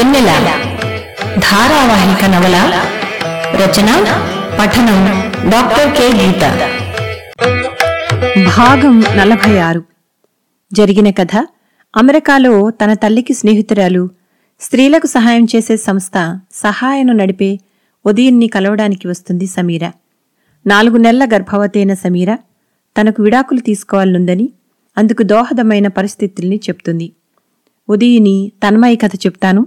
వెన్నెల. ధారావాహిక నవల రచన పఠనం డాక్టర్ కె. గీత. భాగం నలభై ఆరు జరిగిన కథ అమెరికాలో తన తల్లికి స్నేహితురాలు స్త్రీలకు సహాయం చేసే సంస్థ సహాయను నడిపే ఉదయన్ని కలవడానికి వస్తుంది సమీర. నాలుగు నెలల గర్భవతైన సమీర తనకు విడాకులు తీసుకోవాలనుందని అందుకు దోహదమైన పరిస్థితుల్ని చెప్తుంది. ఉదయని తన్మయి కథ చెప్తాను.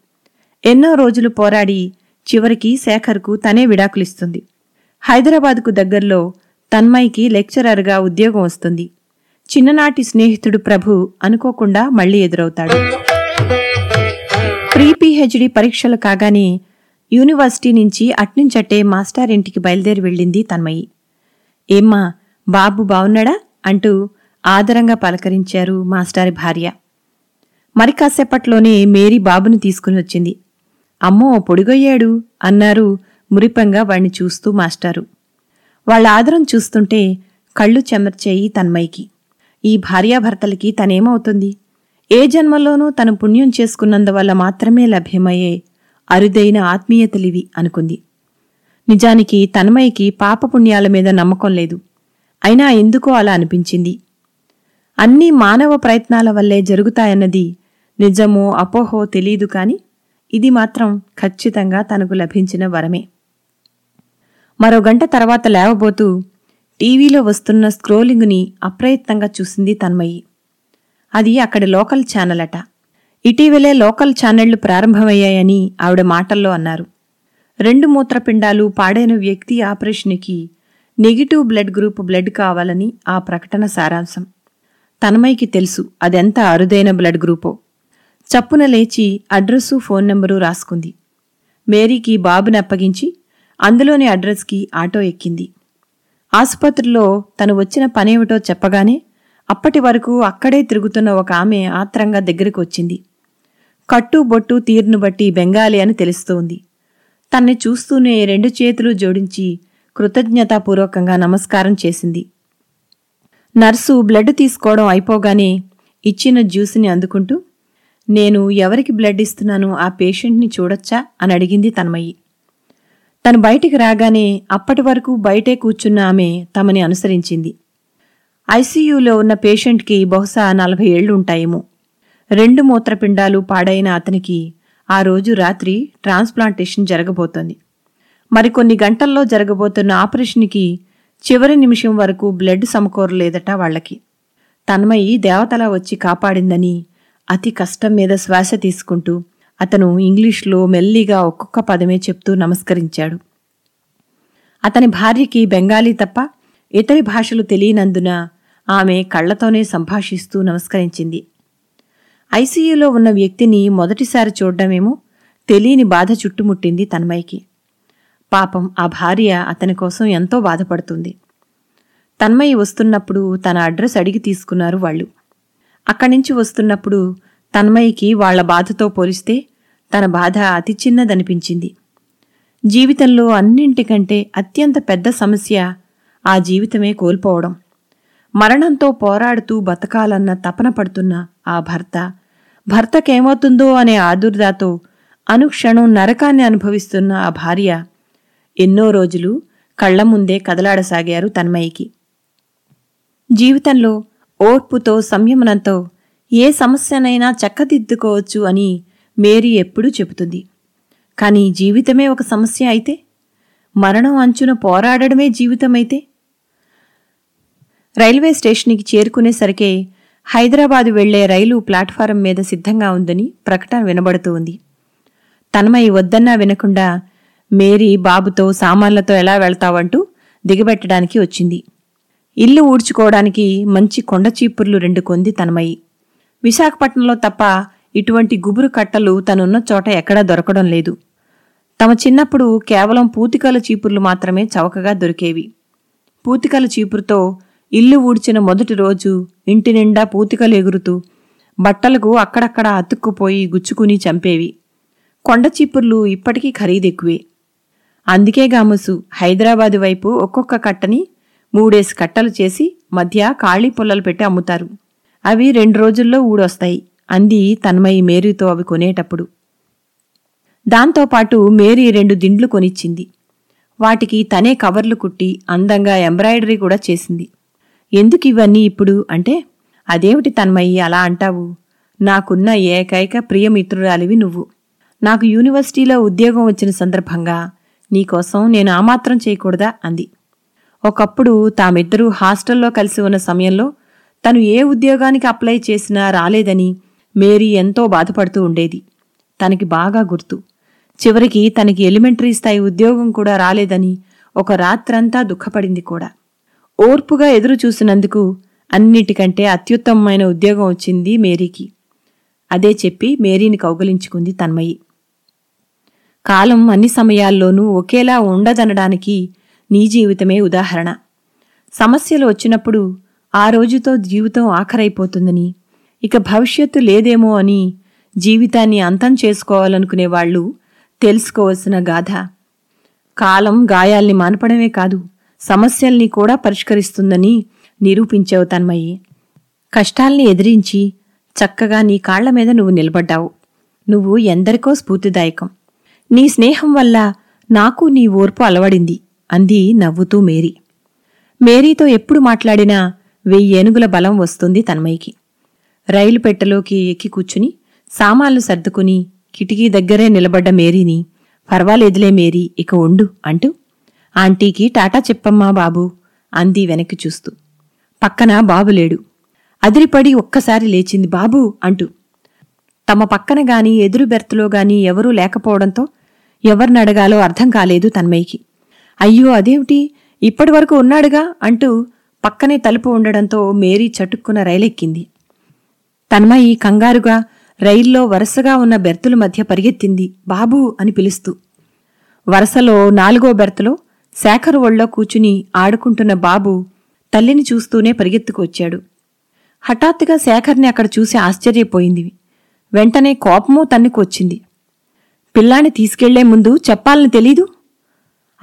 ఎన్నో రోజులు పోరాడి చివరికి శేఖర్కు తనే విడాకులిస్తుంది. హైదరాబాద్కు దగ్గరలో తన్మయికి లెక్చరర్గా ఉద్యోగం వస్తుంది. చిన్ననాటి స్నేహితుడు ప్రభు అనుకోకుండా మళ్ళీ ఎదురవుతాడు. ప్రీ పరీక్షలు కాగానే యూనివర్సిటీ నుంచి అట్నుంచట్టే మాస్టర్ ఇంటికి బయలుదేరి వెళ్ళింది తన్మయి ఏమ్మా బాబు బావున్నాడా? అంటూ ఆదరంగా పలకరించారు మాస్టారి భార్య. మరి కాసేపట్లోనే మేరీ బాబును తీసుకుని వచ్చింది. అమ్మో పొడిగొయ్యాడు అన్నారు మురిపంగా వాణ్ణి చూస్తూ మాస్టారు. వాళ్ళ ఆదరం చూస్తుంటే కళ్ళు చెమర్చేయి తన్మయికి ఈ భార్యాభర్తలకి తనేమవుతుంది? ఏ జన్మలోనూ తను పుణ్యం చేసుకున్నందువల్ల మాత్రమే లభ్యమయ్యే అరుదైన ఆత్మీయతలివి అనుకుంది. నిజానికి తన్మయ్యకి పాపపుణ్యాల మీద నమ్మకం లేదు. అయినా ఎందుకో అలా అనిపించింది. అన్నీ మానవ ప్రయత్నాల వల్లే జరుగుతాయన్నది నిజమో అపోహో తెలీదు కానీ ఇది మాత్రం ఖచ్చితంగా తనకు లభించిన వరమే. మరో గంట తర్వాత లేవబోతూ టీవీలో వస్తున్న స్క్రోలింగ్ని అప్రయత్నంగా చూసింది తన్మయి. అది అక్కడి లోకల్ ఛానల్ అట ఇటీవలే లోకల్ ఛానళ్ళు ప్రారంభమయ్యాయని ఆవిడ మాటల్లో అన్నారు. రెండు మూత్రపిండాలు పాడైన వ్యక్తి ఆపరేషన్కి నెగిటివ్ బ్లడ్ గ్రూప్ బ్లడ్ కావాలని ఆ ప్రకటన సారాంశం. తన్మయికి తెలుసు అదెంత అరుదైన బ్లడ్ గ్రూపో. చప్పున లేచి అడ్రస్సు ఫోన్ నెంబరు రాసుకుంది. మేరీకి బాబుని అప్పగించి అందులోని అడ్రస్కి ఆటో ఎక్కింది. ఆసుపత్రిలో తను వచ్చిన పనేమిటో చెప్పగానే అప్పటి వరకు అక్కడే తిరుగుతున్న ఒక ఆమె ఆత్రంగా దగ్గరికి వచ్చింది కట్టు బొట్టు తీరును బట్టి బెంగాలీ అని తెలుస్తోంది. తన్ని చూస్తూనే రెండు చేతులు జోడించి కృతజ్ఞతాపూర్వకంగా నమస్కారం చేసింది. నర్సు బ్లడ్ తీసుకోవడం అయిపోగానే ఇచ్చిన జ్యూస్ని అందుకుంటూ నేను ఎవరికి బ్లడ్ ఇస్తున్నాను ఆ పేషెంట్ని చూడొచ్చా? అని అడిగింది తన్మయ్యి తను బయటికి రాగానే అప్పటి వరకు బయటే కూర్చున్న ఆమె తమని అనుసరించింది. ఐసీయూలో ఉన్న పేషెంట్కి బహుశా నలభై ఏళ్ళు ఉంటాయేమో. రెండు మూత్రపిండాలు పాడైన అతనికి ఆ రోజు రాత్రి ట్రాన్స్ప్లాంటేషన్ జరగబోతోంది. మరికొన్ని గంటల్లో జరగబోతున్న ఆపరేషన్కి చివరి నిమిషం వరకు బ్లడ్ సమకూరలేదట వాళ్ళకి తన్మయి దేవతలా వచ్చి కాపాడిందని అతి కష్టం మీద శ్వాస తీసుకుంటూ అతను ఇంగ్లీష్లో మెల్లిగా ఒక్కొక్క పదమే చెప్తూ నమస్కరించాడు. అతని భార్యకి బెంగాలీ తప్ప ఇతరి భాషలు తెలియనందున ఆమె కళ్ళతోనే సంభాషిస్తూ నమస్కరించింది. ఐసీయూలో ఉన్న వ్యక్తిని మొదటిసారి చూడడమేమో తెలియని బాధ చుట్టుముట్టింది తన్మయ్యకి. పాపం ఆ భార్య అతని కోసం ఎంతో బాధపడుతుంది. తన్మయి వస్తున్నప్పుడు తన అడ్రస్ అడిగి తీసుకున్నారు వాళ్ళు. అక్కడి నుంచి వస్తున్నప్పుడు తన్మయికి వాళ్ళ బాధతో పోలిస్తే తన బాధ అతి చిన్నదనిపించింది. జీవితంలో అన్నింటికంటే అత్యంత పెద్ద సమస్య ఆ జీవితమే కోల్పోవడం. మరణంతో పోరాడుతూ బతకాలన్న తపన పడుతున్న ఆ భర్త భర్తకేమవుతుందో అనే ఆదుర్దాతో అనుక్షణం నరకాన్ని అనుభవిస్తున్న ఆ భార్య ఎన్నో రోజులు కళ్ళ ముందే కదలాడసాగారు తన్మయికి. జీవితంలో ఓర్పుతో సంయమనంతో ఏ సమస్యనైనా చక్కదిద్దుకోవచ్చు అని మేరీ ఎప్పుడూ చెబుతుంది. కానీ జీవితమే ఒక సమస్య అయితే? మరణం అంచున పోరాడడమే జీవితమైతే? రైల్వే స్టేషన్కి చేరుకునేసరికే హైదరాబాదు వెళ్ళే రైలు ప్లాట్ఫారం మీద సిద్ధంగా ఉందని ప్రకటన వినబడుతూ ఉంది తన్మయి వద్దన్నా వినకుండా మేరీ బాబుతో సామాన్లతో ఎలా వెళ్తావంటూ దిగబెట్టడానికి వచ్చింది. ఇల్లు ఊడ్చుకోవడానికి మంచి కొండ చీపుర్లు రెండు కొంది తనమయి విశాఖపట్నంలో తప్ప ఇటువంటి గుబురు కట్టలు తనున్న చోట ఎక్కడా దొరకడం లేదు. తమ చిన్నప్పుడు కేవలం పూతికల చీపుర్లు మాత్రమే చవకగా దొరికేవి. పూతికల చీపురుతో ఇల్లు ఊడ్చిన మొదటి రోజు ఇంటి నిండా పూతికలు ఎగురుతూ బట్టలకు అక్కడక్కడ అతుక్కుపోయి గుచ్చుకుని చంపేవి. కొండ చీపుర్లు ఇప్పటికీ ఖరీదెక్కువే. అందుకే గాముసు హైదరాబాదు వైపు ఒక్కొక్క కట్టని మూడేసి కట్టలు చేసి మధ్య ఖాళీ పుల్లలు పెట్టి అమ్ముతారు. అవి రెండు రోజుల్లో ఊడొస్తాయి. అంది తన్మయి మేరీతో అవి కొనేటప్పుడు. దాంతోపాటు మేరీ రెండు దిండ్లు కొనిచ్చింది. వాటికి తనే కవర్లు కుట్టి అందంగా ఎంబ్రాయిడరీ కూడా చేసింది. ఎందుకు ఇవన్నీ ఇప్పుడు? అంటే అదేమిటి తన్మయ్యి అలా అంటావు? నాకున్న ఏకైక ప్రియమిత్రురాలివి నువ్వు. నాకు యూనివర్సిటీలో ఉద్యోగం వచ్చిన సందర్భంగా నీకోసం నేను ఆమాత్రం చేయకూడదా? అంది. ఒకప్పుడు తామిద్దరూ హాస్టల్లో కలిసి ఉన్న సమయంలో తను ఏ ఉద్యోగానికి అప్లై చేసినా రాలేదని మేరీ ఎంతో బాధపడుతూ ఉండేది. తనకి బాగా గుర్తు. చివరికి తనకి ఎలిమెంటరీ స్థాయి ఉద్యోగం కూడా రాలేదని ఒక రాత్రంతా దుఃఖపడింది కూడా. ఓర్పుగా ఎదురు చూసినందుకు అన్నిటికంటే అత్యుత్తమమైన ఉద్యోగం వచ్చింది మేరీకి. అదే చెప్పి మేరీని కౌగలించుకుంది తన్మయి. కాలం అన్ని సమయాల్లోనూ ఒకేలా ఉండదనడానికి నీ జీవితమే ఉదాహరణ. సమస్యలు వచ్చినప్పుడు ఆ రోజుతో జీవితం ఆఖరైపోతుందని ఇక భవిష్యత్తు లేదేమో అని జీవితాన్ని అంతం చేసుకోవాలనుకునే వాళ్ళు తెలుసుకోవలసిన గాథ. కాలం గాయాల్ని మానపడమే కాదు సమస్యల్ని కూడా పరిష్కరిస్తుందని నిరూపించావు తన్మయ్యి కష్టాల్ని ఎదిరించి చక్కగా నీ కాళ్ళ మీద నువ్వు నిలబడ్డావు. నువ్వు ఎందరికో స్ఫూర్తిదాయకం. నీ స్నేహం వల్ల నాకు నీ ఓర్పు అలవడింది. అంది నవ్వుతూ మేరీ. మేరీతో ఎప్పుడు మాట్లాడినా వెయ్యి ఏనుగుల బలం వస్తుంది తన్మయ్యకి. రైలు పెట్టెలోకి ఎక్కి కూర్చుని సామాన్లు సర్దుకుని కిటికీ దగ్గరే నిలబడ్డ మేరీని పర్వాలేదులే మేరీ ఇక ఉండు అంటూ ఆంటీకి టాటా చెప్పమ్మా బాబు అంది వెనక్కి చూస్తూ. పక్కన బాబు లేడు. అదిరిపడి ఒక్కసారి లేచింది బాబు అంటూ తమ పక్కన గాని ఎదురు బెర్త్లో గాని ఎవరూ లేకపోవడంతో ఎవరినడగాలో అర్థం కాలేదు తన్మయ్యకి. అయ్యో అదేమిటి? ఇప్పటివరకు ఉన్నాడుగా అంటూ పక్కనే తలుపు ఉండడంతో మేరీ చటుక్కున రైలెక్కింది. తన్మయి కంగారుగా రైల్లో వరుసగా ఉన్న బెర్తుల మధ్య పరిగెత్తింది బాబూ అని పిలుస్తూ. వరుసలో నాలుగో బెర్తలో శేఖర్ ఒళ్ళో కూచుని ఆడుకుంటున్న బాబు తల్లిని చూస్తూనే పరిగెత్తుకొచ్చాడు హఠాత్తుగా శేఖర్ని అక్కడ చూసి ఆశ్చర్యపోయింది. వెంటనే కోపమూ తన్నుకు వచ్చింది పిల్లాన్ని తీసుకెళ్ళే ముందు చెప్పాలని తెలీదు?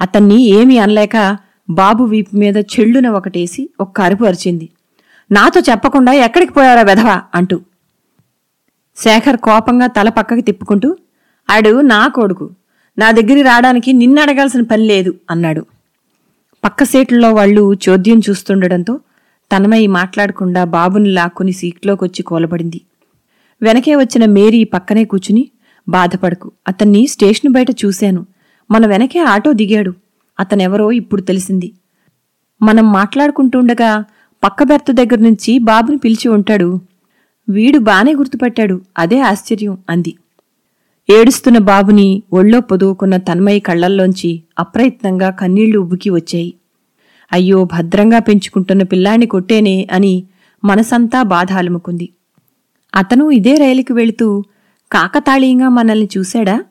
అతన్ని ఏమీ అనలేక బాబు వీపు మీద చెళ్ళున ఒకటేసి ఒక్క అరుపు అరిచింది. నాతో చెప్పకుండా ఎక్కడికి పోయారా వెధవా? అంటూ. శేఖర్ కోపంగా తల పక్కకి తిప్పుకుంటూ అడు నా కొడుకు నా దగ్గరికి రావడానికి నిన్ను అడగాల్సిన పని లేదు అన్నాడు. పక్క సీట్లలో వాళ్ళు చోద్యం చూస్తుండడంతో తనమై మాట్లాడకుండా బాబుని లాక్కుని సీట్లోకొచ్చి కూలబడింది. వెనకే వచ్చిన మేరీ పక్కనే కూచుని బాధపడకు అతన్ని స్టేషన్ బయట చూశాను. మన వెనకే ఆటో దిగాడు. అతనెవరో ఇప్పుడు తెలిసింది. మనం మాట్లాడుకుంటుండగా పక్క బెర్త దగ్గర నుంచి బాబుని పిలిచి ఉంటాడు. వీడు బానే గుర్తుపట్టాడు. అదే ఆశ్చర్యం అంది. ఏడుస్తున్న బాబుని ఒళ్ళో పొదువుకున్న తన్మయి కళ్ళల్లోంచి అప్రయత్నంగా కన్నీళ్ళు ఉబ్బుకి వచ్చాయి. అయ్యో భద్రంగా పెంచుకుంటున్న పిల్లాన్ని కొట్టేనే అని మనసంతా బాధ అలుముకుంది అతను ఇదే రైలుకి వెళుతూ కాకతాళీయంగా మనల్ని చూశాడా?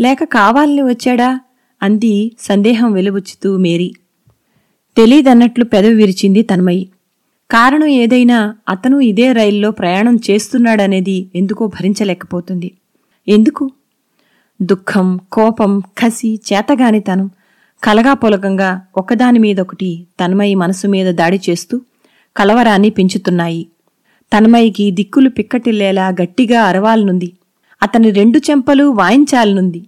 లేక కావాలని వచ్చాడా? అంది సందేహం వెలుబుచ్చుతూ మేరీ. తెలీదన్నట్లు పెదవి విరిచింది తన్మయి. కారణం ఏదైనా అతను ఇదే రైల్లో ప్రయాణం చేస్తున్నాడనేది ఎందుకో భరించలేకపోతుంది. ఎందుకు? దుఃఖం కోపం కసి చేతగానితనం కలగాపొలకంగా ఒకదాని మీదొకటి తన్మయి మనసు మీద దాడి చేస్తూ కలవరాన్ని పెంచుతున్నాయి. తన్మయికి దిక్కులు పిక్కటిల్లేలా గట్టిగా అరవాలనుంది. అతని రెండు చెంపలు వాయించాలనుంది.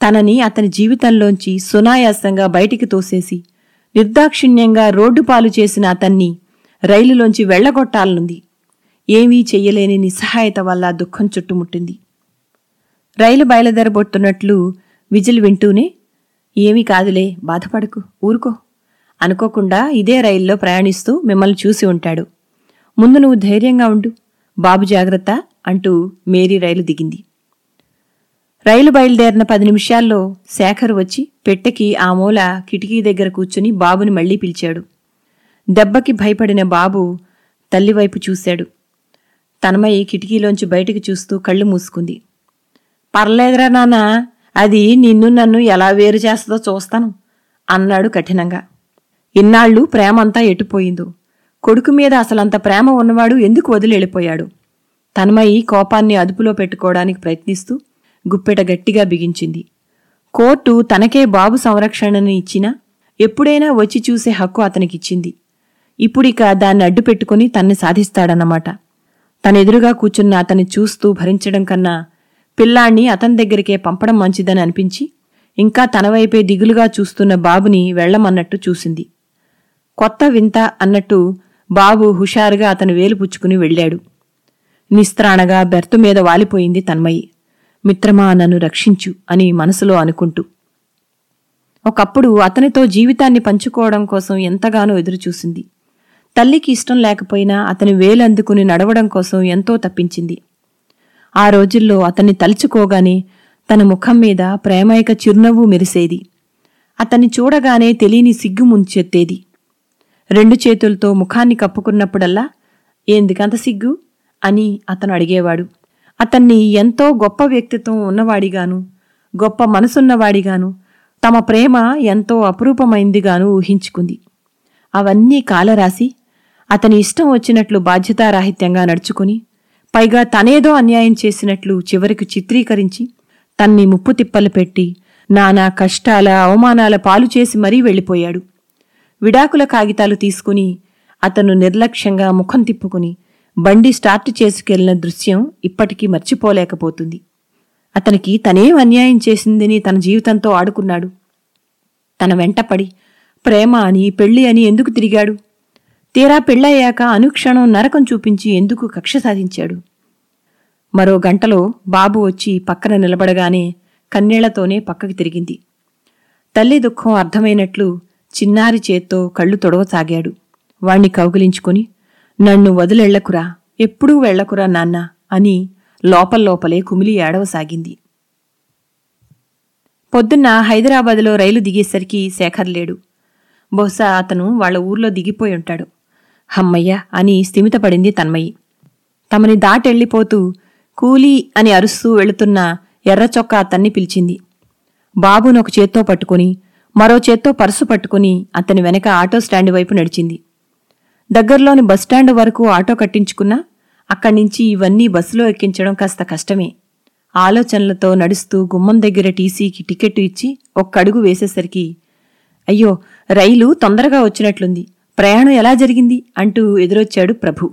తనని అతని జీవితంలోంచి సునాయాసంగా బయటికి తోసేసి నిర్దాక్షిణ్యంగా రోడ్డు పాలు చేసిన అతన్ని రైలులోంచి వెళ్ళగొట్టాలనుంది ఏమీ చెయ్యలేని నిస్సహాయత వల్ల దుఃఖం చుట్టుముట్టింది. రైలు బయలుదేరబోతున్నట్లు విజిల్ వింటూనే ఏమీ కాదులే బాధపడకు ఊరుకో అనుకోకుండా ఇదే రైల్లో ప్రయాణిస్తూ మిమ్మల్ని చూసి ఉంటాడు. ముందు నువ్వు ధైర్యంగా ఉండు బాబు జాగ్రత్త అంటూ మేరీ రైలు దిగింది. రైలు బయలుదేరిన పది నిమిషాల్లో శేఖర్ వచ్చి పెట్టెకి ఆ మూల కిటికీ దగ్గర కూర్చుని బాబుని మళ్ళీ పిలిచాడు. దెబ్బకి భయపడిన బాబు తల్లివైపు చూశాడు. తనమయ్య కిటికీలోంచి బయటికి చూస్తూ కళ్ళు మూసుకుంది. పర్లేదురా నాన్న అది నిన్ను నన్ను ఎలా వేరు చేస్తుందో చూస్తాను అన్నాడు కఠినంగా. ఇన్నాళ్ళు ప్రేమంతా ఎటుపోయిందో. కొడుకు మీద అసలంత ప్రేమ ఉన్నవాడు ఎందుకు వదిలి వెళ్ళిపోయాడు తన్మయి కోపాన్ని అదుపులో పెట్టుకోవడానికి ప్రయత్నిస్తూ గుప్పెట గట్టిగా బిగించింది. కోర్టు తనకే బాబు సంరక్షణను ఇచ్చినా ఎప్పుడైనా వచ్చి చూసే హక్కు అతనికిచ్చింది. ఇప్పుడిక దాన్ని అడ్డు పెట్టుకుని తన్ని సాధిస్తాడన్నమాట. తనెదురుగా కూర్చున్న అతన్ని చూస్తూ భరించడం కన్నా పిల్లాణ్ణి అతని దగ్గరికే పంపడం మంచిదని అనిపించి ఇంకా తన వైపే దిగులుగా చూస్తున్న బాబుని వెళ్ళమన్నట్టు చూసింది. కొత్త వింత అన్నట్టు బాబు హుషారుగా అతను వేలు పుచ్చుకుని వెళ్ళాడు. నిస్త్రాణగా బెర్తు మీద వాలిపోయింది తన్మయి. మిత్రమా నన్ను రక్షించు అని మనసులో అనుకుంటూ. ఒకప్పుడు అతనితో జీవితాన్ని పంచుకోవడం కోసం ఎంతగానో ఎదురుచూసింది. తల్లికి ఇష్టం లేకపోయినా అతని వేలందుకుని నడవడం కోసం ఎంతో తప్పించింది. ఆ రోజుల్లో అతన్ని తలుచుకోగానే తన ముఖం మీద ప్రేమైక చిరునవ్వు మెరిసేది. అతన్ని చూడగానే తెలియని సిగ్గు ముంచెత్తేది. రెండు చేతులతో ముఖాన్ని కప్పుకున్నప్పుడల్లా ఎందుకంత సిగ్గు? అని అతను అడిగేవాడు. అతన్ని ఎంతో గొప్ప వ్యక్తిత్వం ఉన్నవాడిగాను గొప్ప మనసున్నవాడిగాను తమ ప్రేమ ఎంతో అపురూపమైందిగాను ఊహించుకుంది. అవన్నీ కాలరాసి అతని ఇష్టం వచ్చినట్లు బాధ్యతారాహిత్యంగా నడుచుకుని పైగా తనేదో అన్యాయం చేసినట్లు చివరికి చిత్రీకరించి తన్ని ముప్పు తిప్పలు పెట్టి నానా కష్టాల అవమానాల పాలు చేసి మరీ వెళ్ళిపోయాడు. విడాకుల కాగితాలు తీసుకుని అతను నిర్లక్ష్యంగా ముఖం తిప్పుకుని బండి స్టార్ట్ చేసుకెళ్ళిన దృశ్యం ఇప్పటికీ మర్చిపోలేకపోతుంది. అతనికి తనేం అన్యాయం చేసిందని తన జీవితంతో ఆడుకున్నాడు. తన వెంటపడి ప్రేమ అని పెళ్ళి అని ఎందుకు తిరిగాడు? తీరా పెళ్ళయ్యాక అనుక్షణం నరకం చూపించి ఎందుకు కక్ష సాధించాడు? మరో గంటలో బాబు వచ్చి పక్కన నిలబడగానే కన్నీళ్ళతోనే పక్కకి తిరిగింది. తల్లి దుఃఖం అర్థమైనట్లు చిన్నారి చేత్తో కళ్ళు తొడవసాగాడు. వాణ్ణి కౌగిలించుకుని నన్ను వదిలెళ్ళకురా ఎప్పుడూ వెళ్ళకురా నాన్న అని లోపల్లోపలే కుమిలి ఏడవసాగింది. పొద్దున్న హైదరాబాదులో రైలు దిగేసరికి శేఖర్ లేడు. బహుశా అతను వాళ్ళ ఊర్లో దిగిపోయి ఉంటాడు. హమ్మయ్య అని స్థిమితపడింది తన్మయి. తమని దాటెళ్ళిపోతూ కూలీ అని అరుస్తూ వెళుతున్న ఎర్ర చొక్కా అతన్ని పిలిచింది. బాబును ఒక చేత్తో పట్టుకుని మరో చేత్తో పర్సు పట్టుకుని అతని వెనక ఆటో స్టాండ్ వైపు నడిచింది. దగ్గరలోని బస్టాండ్ వరకు ఆటో కట్టించుకున్నా అక్కడి నుంచి ఇవన్నీ బస్సులో ఎక్కించడం కాస్త కష్టమే. ఆలోచనలతో నడుస్తూ గుమ్మం దగ్గర టీసీకి టికెట్ ఇచ్చి ఒక్కడుగు వేసేసరికి అయ్యో రైలు తొందరగా వచ్చినట్లుంది. ప్రయాణం ఎలా జరిగింది? అంటూ ఎదురొచ్చాడు ప్రభు.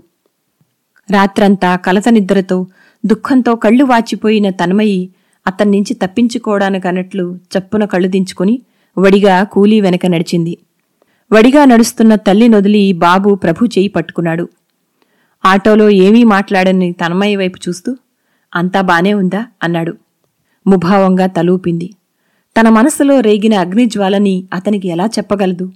రాత్రంతా కలత నిద్రతో దుఃఖంతో కళ్ళు వాచిపోయిన తన్మయి అతన్నించి తప్పించుకోవడానికన్నట్లు చప్పున కళ్ళు దించుకుని వడిగా కూలీ వెనక నడిచింది. వడిగా నడుస్తున్న తల్లి నొదిలి బాబు ప్రభు చేయి పట్టుకున్నాడు. ఆటోలో ఏమీ మాట్లాడని తన్మయ్య వైపు చూస్తూ అంతా బానే ఉందా? అన్నాడు. ముభావంగా తలూపింది. తన మనసులో రేగిన అగ్నిజ్వాలని అతనికి ఎలా చెప్పగలదు?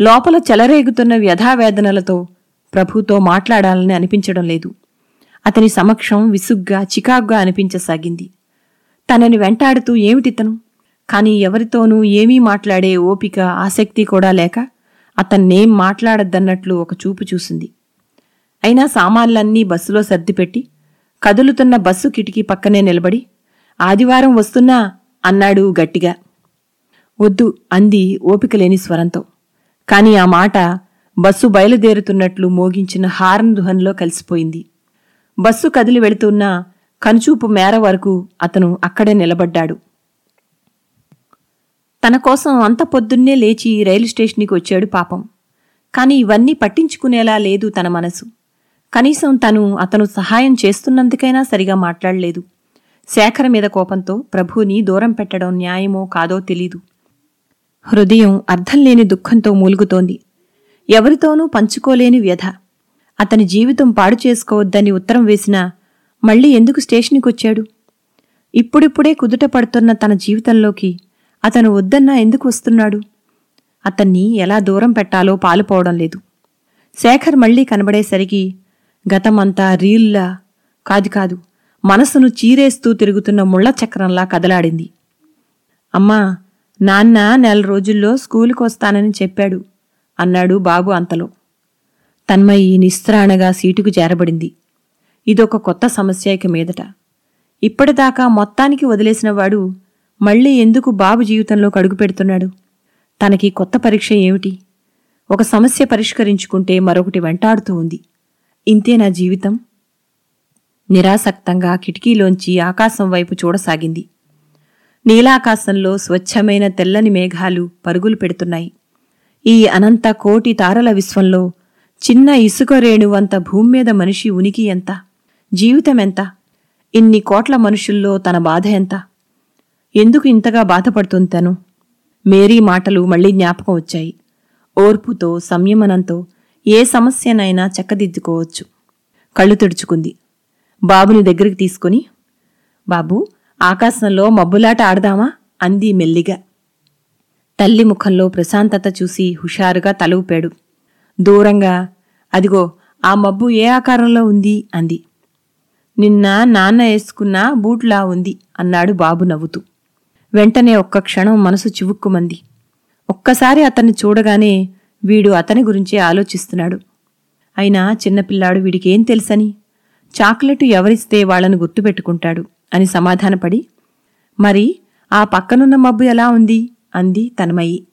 లోపల చెలరేగుతున్న వ్యధావేదనలతో ప్రభుతో మాట్లాడాలని అనిపించడం లేదు. అతని సమక్షం విసుగ్గా చికాగ్గా అనిపించసాగింది. తనని వెంటాడుతూ ఏమిటితను? కానీ ఎవరితోనూ ఏమీ మాట్లాడే ఓపిక ఆసక్తి కూడా లేక అతన్నేం మాట్లాడద్దన్నట్లు ఒక చూపు చూసింది. అయినా సామాన్లన్నీ బస్సులో సర్దిపెట్టి కదులుతున్న బస్సు కిటికీ పక్కనే నిలబడి ఆదివారం వస్తున్నా? అన్నాడు గట్టిగా. వద్దు అంది ఓపికలేని స్వరంతో. కాని ఆ మాట బస్సు బయలుదేరుతున్నట్లు మోగించిన హారన్ దుహన్లో కలిసిపోయింది. బస్సు కదిలి వెళుతున్న కనుచూపు మేర వరకు అతను అక్కడే నిలబడ్డాడు. తన కోసం అంత పొద్దున్నే లేచి రైలు స్టేషన్కి వచ్చాడు పాపం. కాని ఇవన్నీ పట్టించుకునేలా లేదు తన మనసు. కనీసం తను అతను సహాయం చేస్తున్నందుకైనా సరిగా మాట్లాడలేదు. శేఖర మీద కోపంతో ప్రభుని దూరం పెట్టడం న్యాయమో కాదో తెలీదు. హృదయం అర్థం లేని దుఃఖంతో మూలుగుతోంది. ఎవరితోనూ పంచుకోలేని వ్యధ. అతని జీవితం పాడు చేసుకోవద్దని ఉత్తరం వేసినా మళ్ళీ ఎందుకు స్టేషన్కొచ్చాడు ఇప్పుడిప్పుడే కుదుట పడుతున్న తన జీవితంలోకి అతను వద్దన్నా ఎందుకు వస్తున్నాడు? అతన్ని ఎలా దూరం పెట్టాలో పాలుపోవడం లేదు. శేఖర్ మళ్ళీ కనబడేసరికి గతమంతా రీల్లా కాదు కాదు మనసును చీరేస్తూ తిరుగుతున్న ముళ్ళ చక్రంలా కదలాడింది. అమ్మా నాన్న నెల రోజుల్లో స్కూలుకు వస్తానని చెప్పాడు అన్నాడు బాబు అంతలో. తన్మయి నిస్త్రాణగా సీటుకు చేరబడింది. ఇదొక కొత్త సమస్య ఇక మీదట. ఇప్పటిదాకా మొత్తానికి వదిలేసినవాడు మళ్ళీ ఎందుకు బాబు జీవితంలోకి అడుగు పెడుతున్నాడు? తనకి కొత్త పరీక్ష ఏమిటి? ఒక సమస్య పరిష్కరించుకుంటే మరొకటి వెంటాడుతూ ఉంది. ఇంతే నా జీవితం? నిరాసక్తంగా కిటికీలోంచి ఆకాశం వైపు చూడసాగింది. నీలాకాశంలో స్వచ్ఛమైన తెల్లని మేఘాలు పరుగులు పెడుతున్నాయి. ఈ అనంత కోటి తారల విశ్వంలో చిన్న ఇసుక రేణువంత భూమి మీద మనిషి ఉనికి ఎంత? జీవితం ఎంత ఇన్ని కోట్ల మనుషుల్లో తన బాధ ఎంత? ఎందుకు ఇంతగా బాధపడుతుంది తను? మేరీ మాటలు మళ్ళీ జ్ఞాపకం వచ్చాయి. ఓర్పుతో సంయమనంతో ఏ సమస్యనైనా చక్కదిద్దుకోవచ్చు. కళ్ళు తుడుచుకుంది. బాబుని దగ్గరికి తీసుకుని బాబు ఆకాశంలో మబ్బులాట ఆడదామా? అంది మెల్లిగా. తల్లి ముఖంలో ప్రశాంతత చూసి హుషారుగా తల దూరంగా అదిగో ఆ మబ్బు ఏ ఆకారంలో ఉంది? అంది. నిన్న నాన్న వేసుకున్న బూట్లా ఉంది అన్నాడు బాబు నవ్వుతూ. వెంటనే ఒక్క క్షణం మనసు చివుక్కుమంది. ఒక్కసారి అతన్ని చూడగానే వీడు అతని గురించే ఆలోచిస్తున్నాడు. అయినా చిన్నపిల్లాడు వీడికేం తెలుసని? చాక్లెట్ ఎవరిస్తే వాళ్ళను గుర్తుపెట్టుకుంటాడు అని సమాధానపడి మరి ఆ పక్కనున్న మబ్బు ఎలా ఉంది? అంది తన్మయి.